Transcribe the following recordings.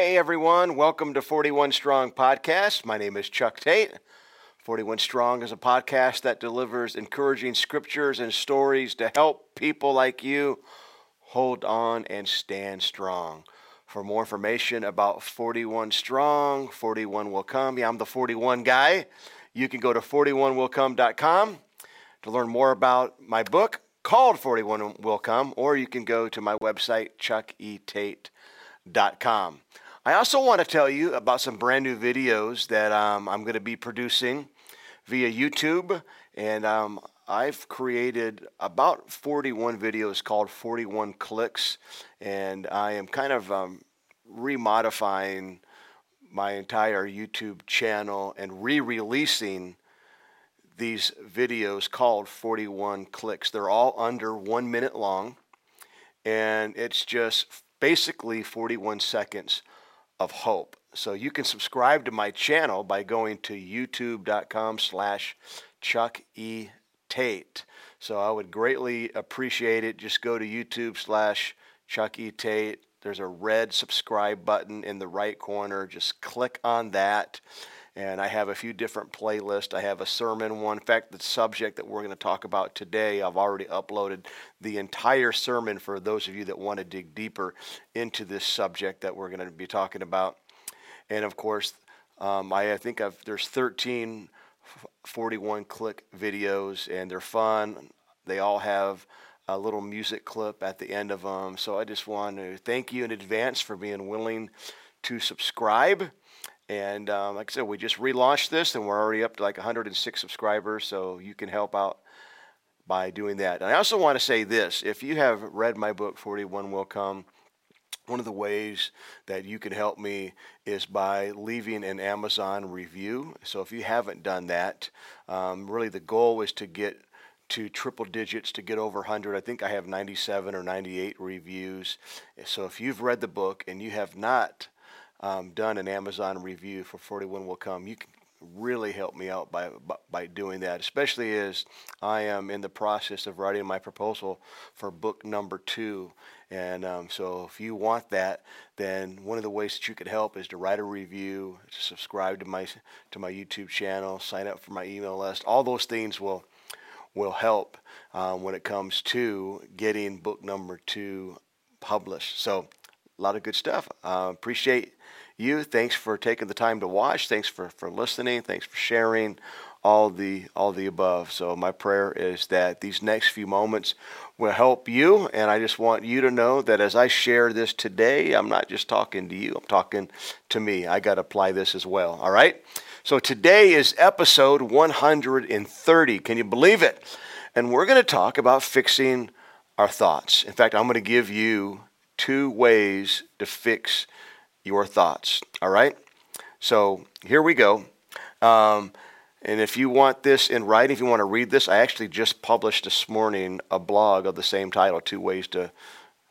Hey everyone, welcome to 41 Strong Podcast. My name is Chuck Tate. 41 Strong is a podcast that delivers encouraging scriptures and stories to help people like you hold on and stand strong. For more information about 41 Strong, 41 Will Come, yeah, I'm the 41 guy. You can go to 41willcome.com to learn more about my book called 41 Will Come, or you can go to my website, chucketate.com. I also want to tell you about some brand new videos that um, I'm going to be producing via YouTube. And um, I've created about 41 videos called 41 Clicks. And I am kind of um, remodifying my entire YouTube channel and re releasing these videos called 41 Clicks. They're all under one minute long. And it's just basically 41 seconds of hope. So you can subscribe to my channel by going to youtube.com slash Chuck E. Tate. So I would greatly appreciate it. Just go to YouTube slash Chuck E. Tate. There's a red subscribe button in the right corner. Just click on that. And I have a few different playlists. I have a sermon one. In fact, the subject that we're going to talk about today, I've already uploaded the entire sermon for those of you that want to dig deeper into this subject that we're going to be talking about. And of course, um, I, I, think I've, there's 13 41 click videos, and they're fun. They all have a little music clip at the end of them. So I just want to thank you in advance for being willing to subscribe. And um, like I said, we just relaunched this, and we're already up to like 106 subscribers. So you can help out by doing that. And I also want to say this: if you have read my book, 41 Will Come one of the ways that you can help me is by leaving an Amazon review. So if you haven't done that, um, really the goal is to get to triple digits to get over 100. I think I have 97 or 98 reviews. So if you've read the book and you have not um, done an Amazon review for 41 Will Come, you can really help me out by, by, by doing that, especially as I am in the process of writing my proposal for book number two. And um, so, if you want that, then one of the ways that you could help is to write a review, to subscribe to my to my YouTube channel, sign up for my email list. All those things will will help um, when it comes to getting book number two published. So, a lot of good stuff. Uh, appreciate you. Thanks for taking the time to watch. Thanks for, for listening. Thanks for sharing all the all the above. So my prayer is that these next few moments will help you and I just want you to know that as I share this today, I'm not just talking to you. I'm talking to me. I got to apply this as well. All right? So today is episode 130. Can you believe it? And we're going to talk about fixing our thoughts. In fact, I'm going to give you two ways to fix your thoughts. All right? So here we go. Um, and if you want this in writing, if you want to read this, I actually just published this morning a blog of the same title, Two Ways to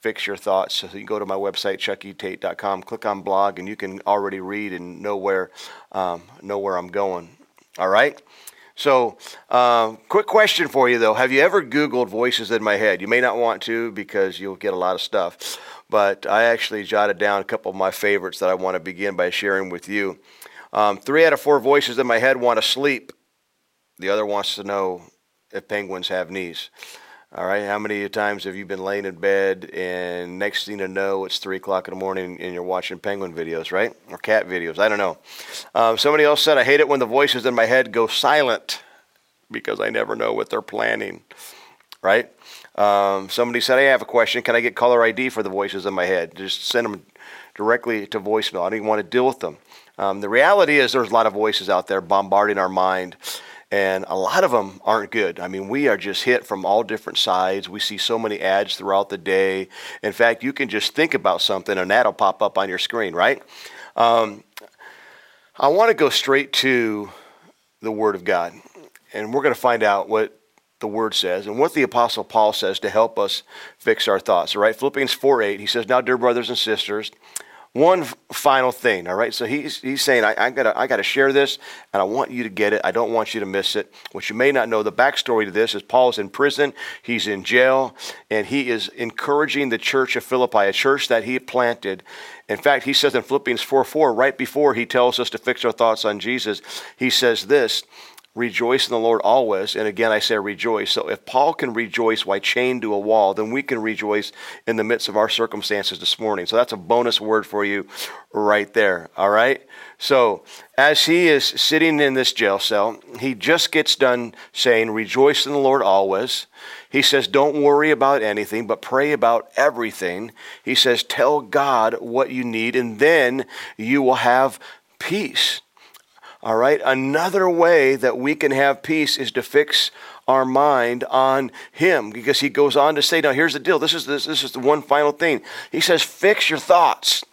Fix Your Thoughts. So you go to my website, chucketate.com, click on blog, and you can already read and know where, um, know where I'm going. All right? So, uh, quick question for you though. Have you ever Googled voices in my head? You may not want to because you'll get a lot of stuff but I actually jotted down a couple of my favorites that I want to begin by sharing with you. Um, three out of four voices in my head want to sleep. The other wants to know if penguins have knees. All right, how many times have you been laying in bed and next thing to know it's three o'clock in the morning and you're watching penguin videos, right? Or cat videos? I don't know. Um, somebody else said, I hate it when the voices in my head go silent because I never know what they're planning, right? Um, somebody said, I have a question. Can I get caller ID for the voices in my head? Just send them directly to voicemail. I don't even want to deal with them. Um, the reality is, there's a lot of voices out there bombarding our mind, and a lot of them aren't good. I mean, we are just hit from all different sides. We see so many ads throughout the day. In fact, you can just think about something, and that'll pop up on your screen, right? Um, I want to go straight to the Word of God, and we're going to find out what the word says and what the apostle paul says to help us fix our thoughts all right philippians 4 8 he says now dear brothers and sisters one final thing, all right? So he's, he's saying, I, I, gotta, I gotta share this, and I want you to get it. I don't want you to miss it. What you may not know, the backstory to this is Paul's in prison, he's in jail, and he is encouraging the church of Philippi, a church that he planted. In fact, he says in Philippians 4 4, right before he tells us to fix our thoughts on Jesus, he says this rejoice in the Lord always. And again, I say rejoice. So if Paul can rejoice while chained to a wall, then we can rejoice in the midst of our circumstances this morning. So that's a bonus word for you right there. All right? So as he is sitting in this jail cell, he just gets done saying, Rejoice in the Lord always. He says, Don't worry about anything, but pray about everything. He says, Tell God what you need, and then you will have peace. All right. Another way that we can have peace is to fix our mind on Him, because He goes on to say, "Now here's the deal. This is this, this is the one final thing." He says, "Fix your thoughts."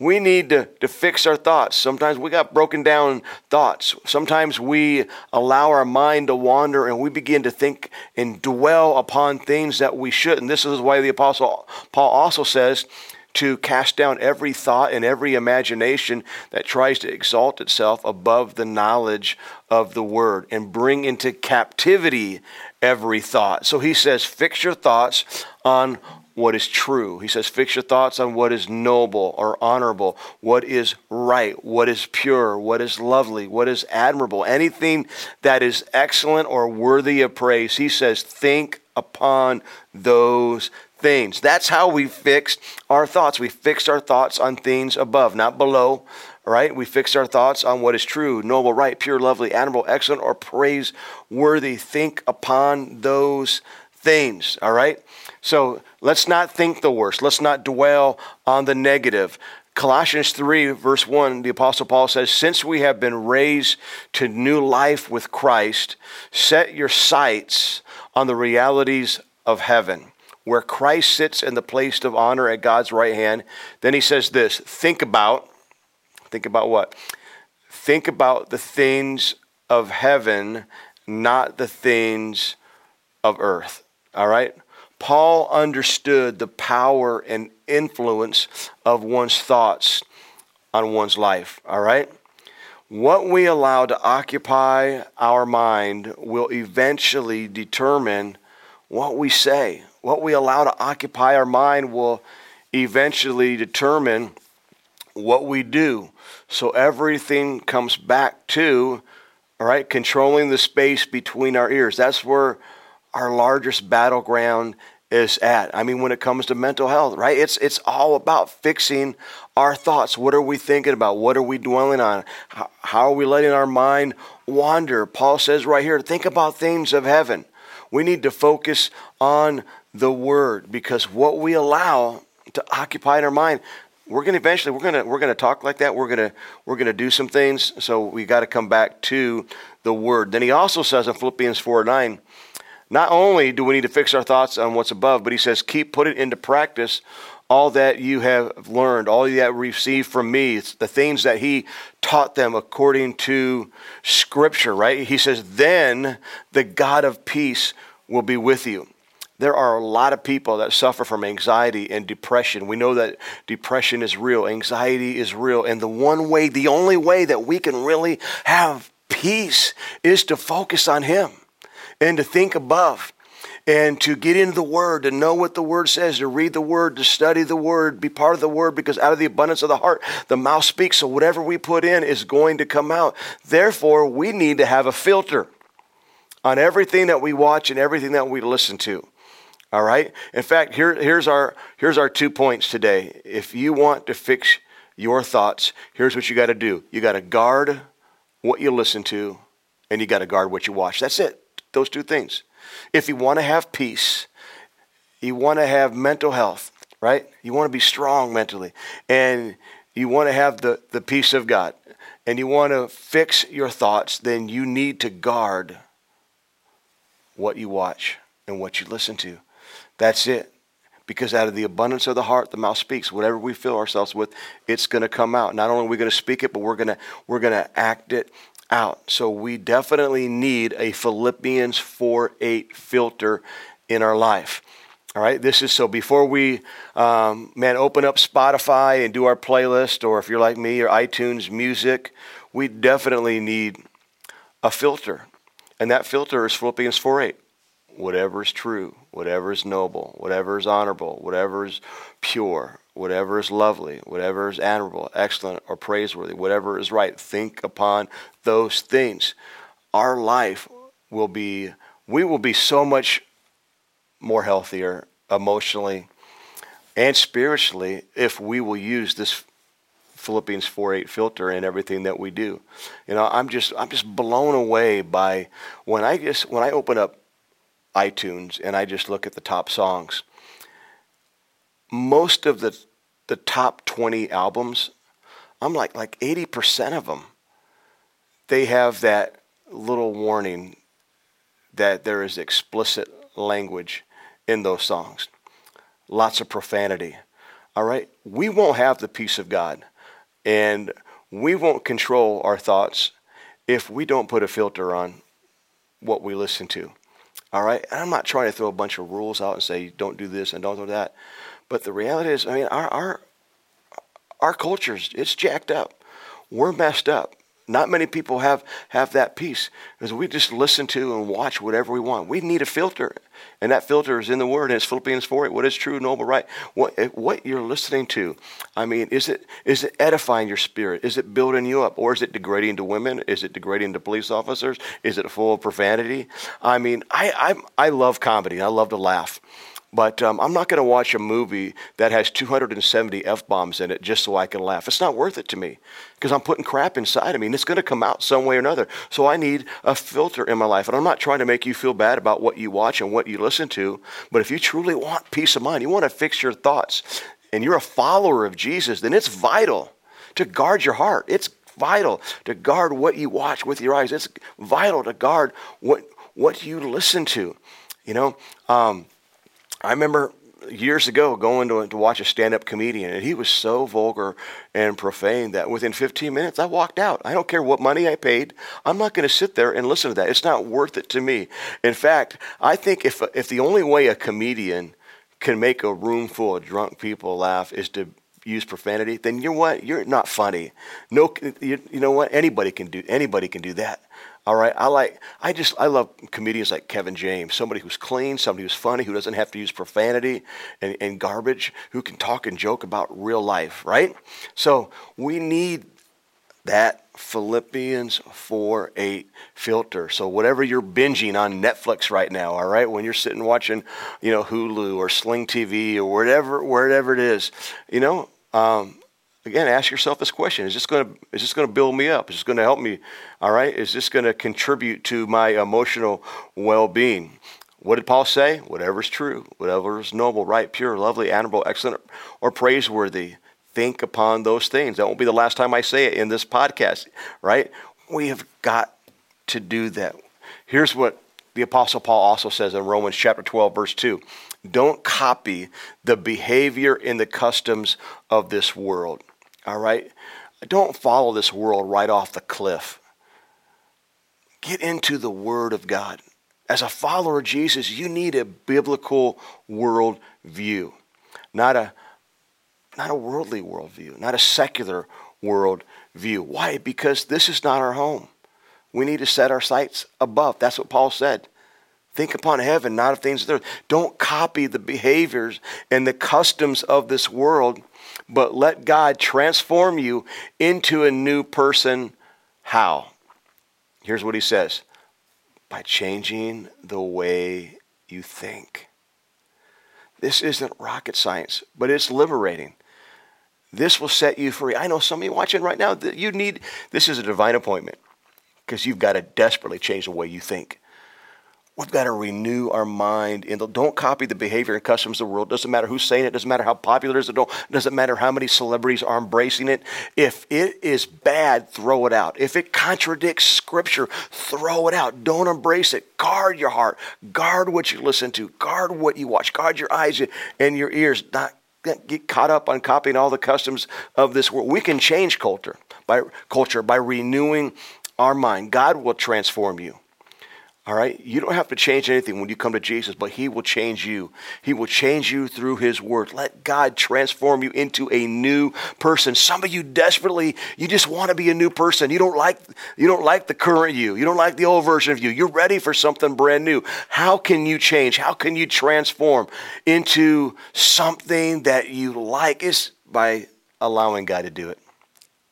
We need to, to fix our thoughts. Sometimes we got broken down thoughts. Sometimes we allow our mind to wander and we begin to think and dwell upon things that we shouldn't. This is why the Apostle Paul also says to cast down every thought and every imagination that tries to exalt itself above the knowledge of the word and bring into captivity every thought. So he says, fix your thoughts on what is true. He says, fix your thoughts on what is noble or honorable, what is right, what is pure, what is lovely, what is admirable, anything that is excellent or worthy of praise. He says, think upon those things. That's how we fix our thoughts. We fix our thoughts on things above, not below, right? We fix our thoughts on what is true, noble, right, pure, lovely, admirable, excellent, or praiseworthy. Think upon those things, all right? So let's not think the worst. Let's not dwell on the negative. Colossians 3, verse 1, the Apostle Paul says, Since we have been raised to new life with Christ, set your sights on the realities of heaven where Christ sits in the place of honor at God's right hand. Then he says this think about, think about what? Think about the things of heaven, not the things of earth. All right? Paul understood the power and influence of one's thoughts on one's life. All right? What we allow to occupy our mind will eventually determine what we say, what we allow to occupy our mind will eventually determine what we do. So everything comes back to, all right, controlling the space between our ears. That's where our largest battleground is at. I mean, when it comes to mental health, right? It's it's all about fixing our thoughts. What are we thinking about? What are we dwelling on? How, how are we letting our mind wander? Paul says right here, think about things of heaven. We need to focus on the word because what we allow to occupy in our mind we're going to eventually we're going to we're going to talk like that. We're going to we're going to do some things so we got to come back to the word. Then he also says in philippians 4 9 not only do we need to fix our thoughts on what's above but he says keep put it into practice all that you have learned all that received from me it's the things that he taught them according to scripture right? He says then the god of peace will be with you there are a lot of people that suffer from anxiety and depression. We know that depression is real, anxiety is real. And the one way, the only way that we can really have peace is to focus on Him and to think above and to get into the Word, to know what the Word says, to read the Word, to study the Word, be part of the Word, because out of the abundance of the heart, the mouth speaks. So whatever we put in is going to come out. Therefore, we need to have a filter on everything that we watch and everything that we listen to. All right? In fact, here, here's, our, here's our two points today. If you want to fix your thoughts, here's what you got to do you got to guard what you listen to, and you got to guard what you watch. That's it. Those two things. If you want to have peace, you want to have mental health, right? You want to be strong mentally, and you want to have the, the peace of God, and you want to fix your thoughts, then you need to guard what you watch and what you listen to. That's it. Because out of the abundance of the heart, the mouth speaks. Whatever we fill ourselves with, it's going to come out. Not only are we going to speak it, but we're going to we're going to act it out. So we definitely need a Philippians 4 8 filter in our life. All right, this is so before we, um, man, open up Spotify and do our playlist, or if you're like me, or iTunes music, we definitely need a filter. And that filter is Philippians 4 8. Whatever is true, whatever is noble, whatever is honorable, whatever is pure, whatever is lovely, whatever is admirable, excellent, or praiseworthy, whatever is right, think upon those things. Our life will be, we will be so much more healthier emotionally and spiritually if we will use this Philippians 4:8 filter in everything that we do. You know, I'm just I'm just blown away by when I just when I open up iTunes and I just look at the top songs. Most of the the top 20 albums, I'm like like 80% of them they have that little warning that there is explicit language in those songs. Lots of profanity. All right? We won't have the peace of God. And we won't control our thoughts if we don't put a filter on what we listen to. All right? And I'm not trying to throw a bunch of rules out and say don't do this and don't do that. But the reality is, I mean, our our our culture's it's jacked up. We're messed up. Not many people have, have that peace because we just listen to and watch whatever we want. We need a filter, and that filter is in the Word, and it's Philippians 4 What is true, noble, right? What, eh, what you're listening to, I mean, is it, is it edifying your spirit? Is it building you up? Or is it degrading to women? Is it degrading to police officers? Is it full of profanity? I mean, I, I, I love comedy, I love to laugh. But um, I'm not going to watch a movie that has 270 F bombs in it just so I can laugh. It's not worth it to me because I'm putting crap inside of me and it's going to come out some way or another. So I need a filter in my life. And I'm not trying to make you feel bad about what you watch and what you listen to. But if you truly want peace of mind, you want to fix your thoughts, and you're a follower of Jesus, then it's vital to guard your heart. It's vital to guard what you watch with your eyes. It's vital to guard what, what you listen to. You know, um, I remember years ago going to, to watch a stand-up comedian and he was so vulgar and profane that within 15 minutes i walked out. I don't care what money i paid i'm not going to sit there and listen to that. It's not worth it to me. In fact i think if, if the only way a comedian can make a room full of drunk people laugh is to use profanity then you're what? You're not funny. No you, you know what? Anybody can do anybody can do that all right, I like, I just, I love comedians like Kevin James, somebody who's clean, somebody who's funny, who doesn't have to use profanity and, and garbage, who can talk and joke about real life, right? So we need that Philippians 4 8 filter. So, whatever you're binging on Netflix right now, all right, when you're sitting watching, you know, Hulu or Sling TV or whatever, wherever it is, you know, um, again, ask yourself this question: Is this going to is this going to build me up? Is this going to help me? All right, is this going to contribute to my emotional well-being? What did Paul say? Whatever is true, whatever is noble, right, pure, lovely, admirable, excellent, or praiseworthy, think upon those things. That won't be the last time I say it in this podcast, right? We have got to do that. Here's what the Apostle Paul also says in Romans chapter 12, verse 2 Don't copy the behavior and the customs of this world. All right? Don't follow this world right off the cliff. Get into the Word of God. As a follower of Jesus, you need a biblical world view, not a, not a worldly worldview, not a secular world view. Why? Because this is not our home. We need to set our sights above. That's what Paul said. Think upon heaven, not of things of earth. Don't copy the behaviors and the customs of this world but let God transform you into a new person. How? Here's what he says by changing the way you think. This isn't rocket science, but it's liberating. This will set you free. I know some of you watching right now that you need this is a divine appointment because you've got to desperately change the way you think. We've got to renew our mind. And don't copy the behavior and customs of the world. Doesn't matter who's saying it. Doesn't matter how popular it is. It doesn't matter how many celebrities are embracing it. If it is bad, throw it out. If it contradicts Scripture, throw it out. Don't embrace it. Guard your heart. Guard what you listen to. Guard what you watch. Guard your eyes and your ears. Not get caught up on copying all the customs of this world. We can change culture by culture by renewing our mind. God will transform you. All right? You don't have to change anything when you come to Jesus, but He will change you. He will change you through His Word. Let God transform you into a new person. Some of you desperately, you just want to be a new person. You don't like, you don't like the current you. You don't like the old version of you. You're ready for something brand new. How can you change? How can you transform into something that you like? Is by allowing God to do it.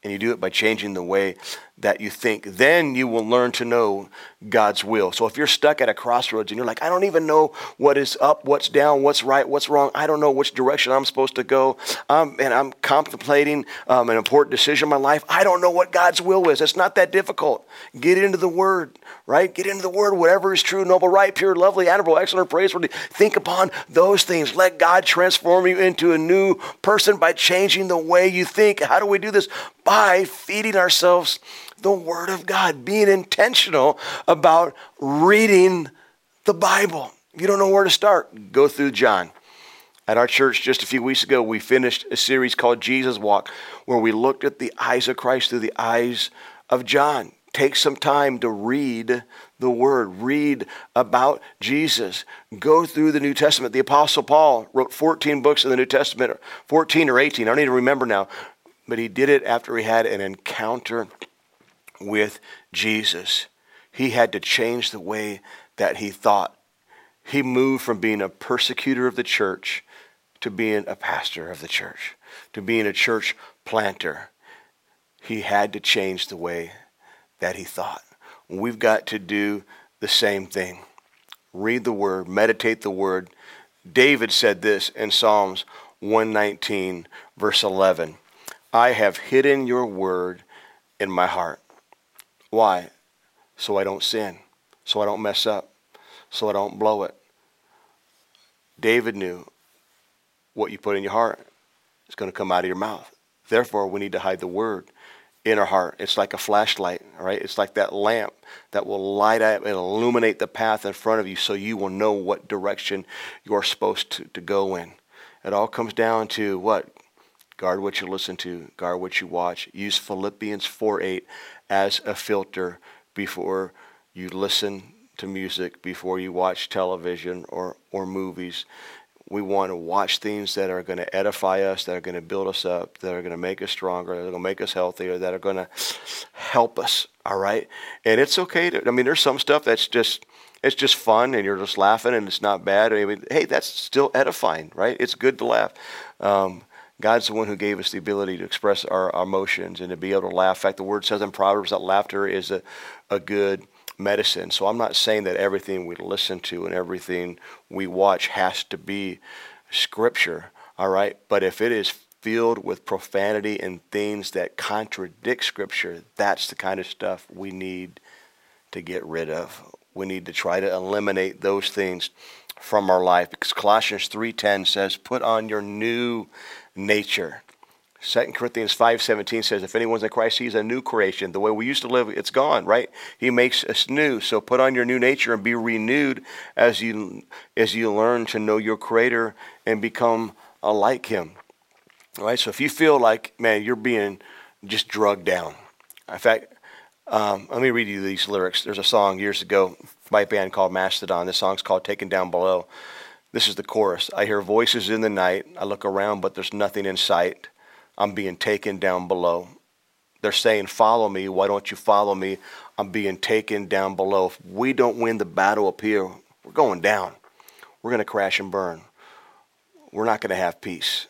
And you do it by changing the way that you think. Then you will learn to know God's will. So if you're stuck at a crossroads and you're like, I don't even know what is up, what's down, what's right, what's wrong, I don't know which direction I'm supposed to go, um, and I'm contemplating um, an important decision in my life, I don't know what God's will is. It's not that difficult. Get into the Word, right? Get into the Word. Whatever is true, noble, right, pure, lovely, admirable, excellent, praiseworthy. Think upon those things. Let God transform you into a new person by changing the way you think. How do we do this? By feeding ourselves the Word of God, being intentional about reading the Bible. If you don't know where to start, go through John. At our church just a few weeks ago, we finished a series called Jesus Walk, where we looked at the eyes of Christ through the eyes of John. Take some time to read the Word, read about Jesus. Go through the New Testament. The Apostle Paul wrote 14 books in the New Testament, 14 or 18, I don't even remember now, but he did it after he had an encounter with Jesus. He had to change the way that he thought. He moved from being a persecutor of the church to being a pastor of the church, to being a church planter. He had to change the way that he thought. We've got to do the same thing. Read the word, meditate the word. David said this in Psalms 119, verse 11 I have hidden your word in my heart why? So I don't sin, so I don't mess up, so I don't blow it. David knew what you put in your heart is going to come out of your mouth. Therefore, we need to hide the word in our heart. It's like a flashlight, right? It's like that lamp that will light up and illuminate the path in front of you so you will know what direction you're supposed to, to go in. It all comes down to what? Guard what you listen to, guard what you watch. Use Philippians 4 8 as a filter before you listen to music, before you watch television or, or movies. We want to watch things that are going to edify us, that are going to build us up, that are going to make us stronger, that are going to make us healthier, that are going to help us. All right, and it's okay to. I mean, there's some stuff that's just it's just fun, and you're just laughing, and it's not bad. I mean, hey, that's still edifying, right? It's good to laugh. Um, God's the one who gave us the ability to express our, our, emotions and to be able to laugh. In fact, the word says in Proverbs that laughter is a, a good medicine. So I'm not saying that everything we listen to and everything we watch has to be scripture, all right? But if it is filled with profanity and things that contradict scripture, that's the kind of stuff we need to get rid of. We need to try to eliminate those things from our life because Colossians 3:10 says put on your new nature. 2 Corinthians 5:17 says if anyone's in Christ he's a new creation. The way we used to live it's gone, right? He makes us new. So put on your new nature and be renewed as you as you learn to know your creator and become like him. All right? So if you feel like man you're being just drugged down. In fact, um, let me read you these lyrics. There's a song years ago by a band called Mastodon. This song's called Taken Down Below. This is the chorus. I hear voices in the night. I look around, but there's nothing in sight. I'm being taken down below. They're saying, Follow me. Why don't you follow me? I'm being taken down below. If we don't win the battle up here, we're going down. We're going to crash and burn. We're not going to have peace.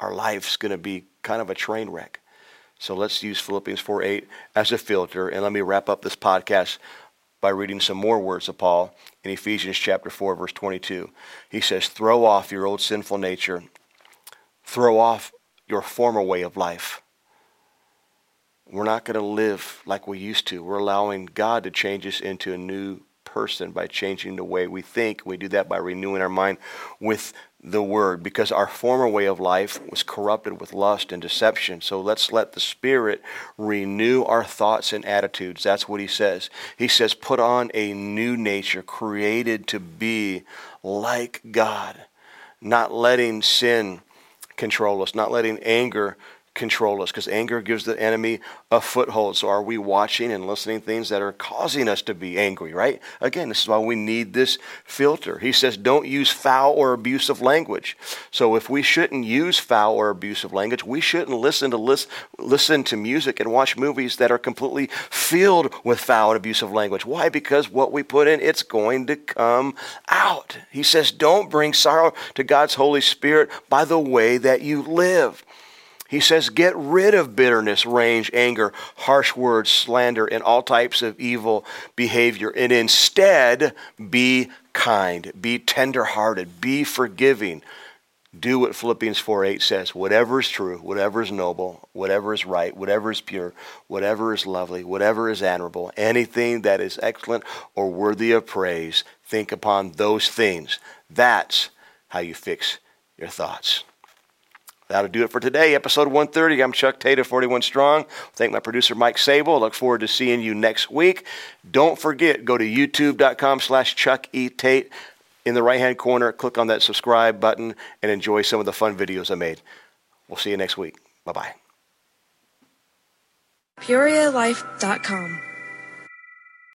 Our life's going to be kind of a train wreck. So let's use Philippians 4 8 as a filter. And let me wrap up this podcast by reading some more words of Paul in Ephesians chapter 4 verse 22. He says, "Throw off your old sinful nature. Throw off your former way of life." We're not going to live like we used to. We're allowing God to change us into a new person by changing the way we think. We do that by renewing our mind with the word because our former way of life was corrupted with lust and deception. So let's let the Spirit renew our thoughts and attitudes. That's what he says. He says, put on a new nature created to be like God, not letting sin control us, not letting anger control us because anger gives the enemy a foothold. So, are we watching and listening things that are causing us to be angry, right? Again, this is why we need this filter. He says, don't use foul or abusive language. So, if we shouldn't use foul or abusive language, we shouldn't listen to listen, listen to music and watch movies that are completely filled with foul and abusive language. Why? Because what we put in, it's going to come out. He says, don't bring sorrow to God's Holy Spirit by the way that you live. He says, Get rid of bitterness, rage, anger, harsh words, slander, and all types of evil behavior, and instead be kind, be tenderhearted, be forgiving. Do what Philippians 4 8 says whatever is true, whatever is noble, whatever is right, whatever is pure, whatever is lovely, whatever is admirable, anything that is excellent or worthy of praise, think upon those things. That's how you fix your thoughts. That'll do it for today, episode 130. I'm Chuck Tate 41 Strong. Thank my producer Mike Sable. Look forward to seeing you next week. Don't forget, go to youtube.com slash Chuck E. Tate. In the right hand corner, click on that subscribe button and enjoy some of the fun videos I made. We'll see you next week. Bye bye. PeoriaLife.com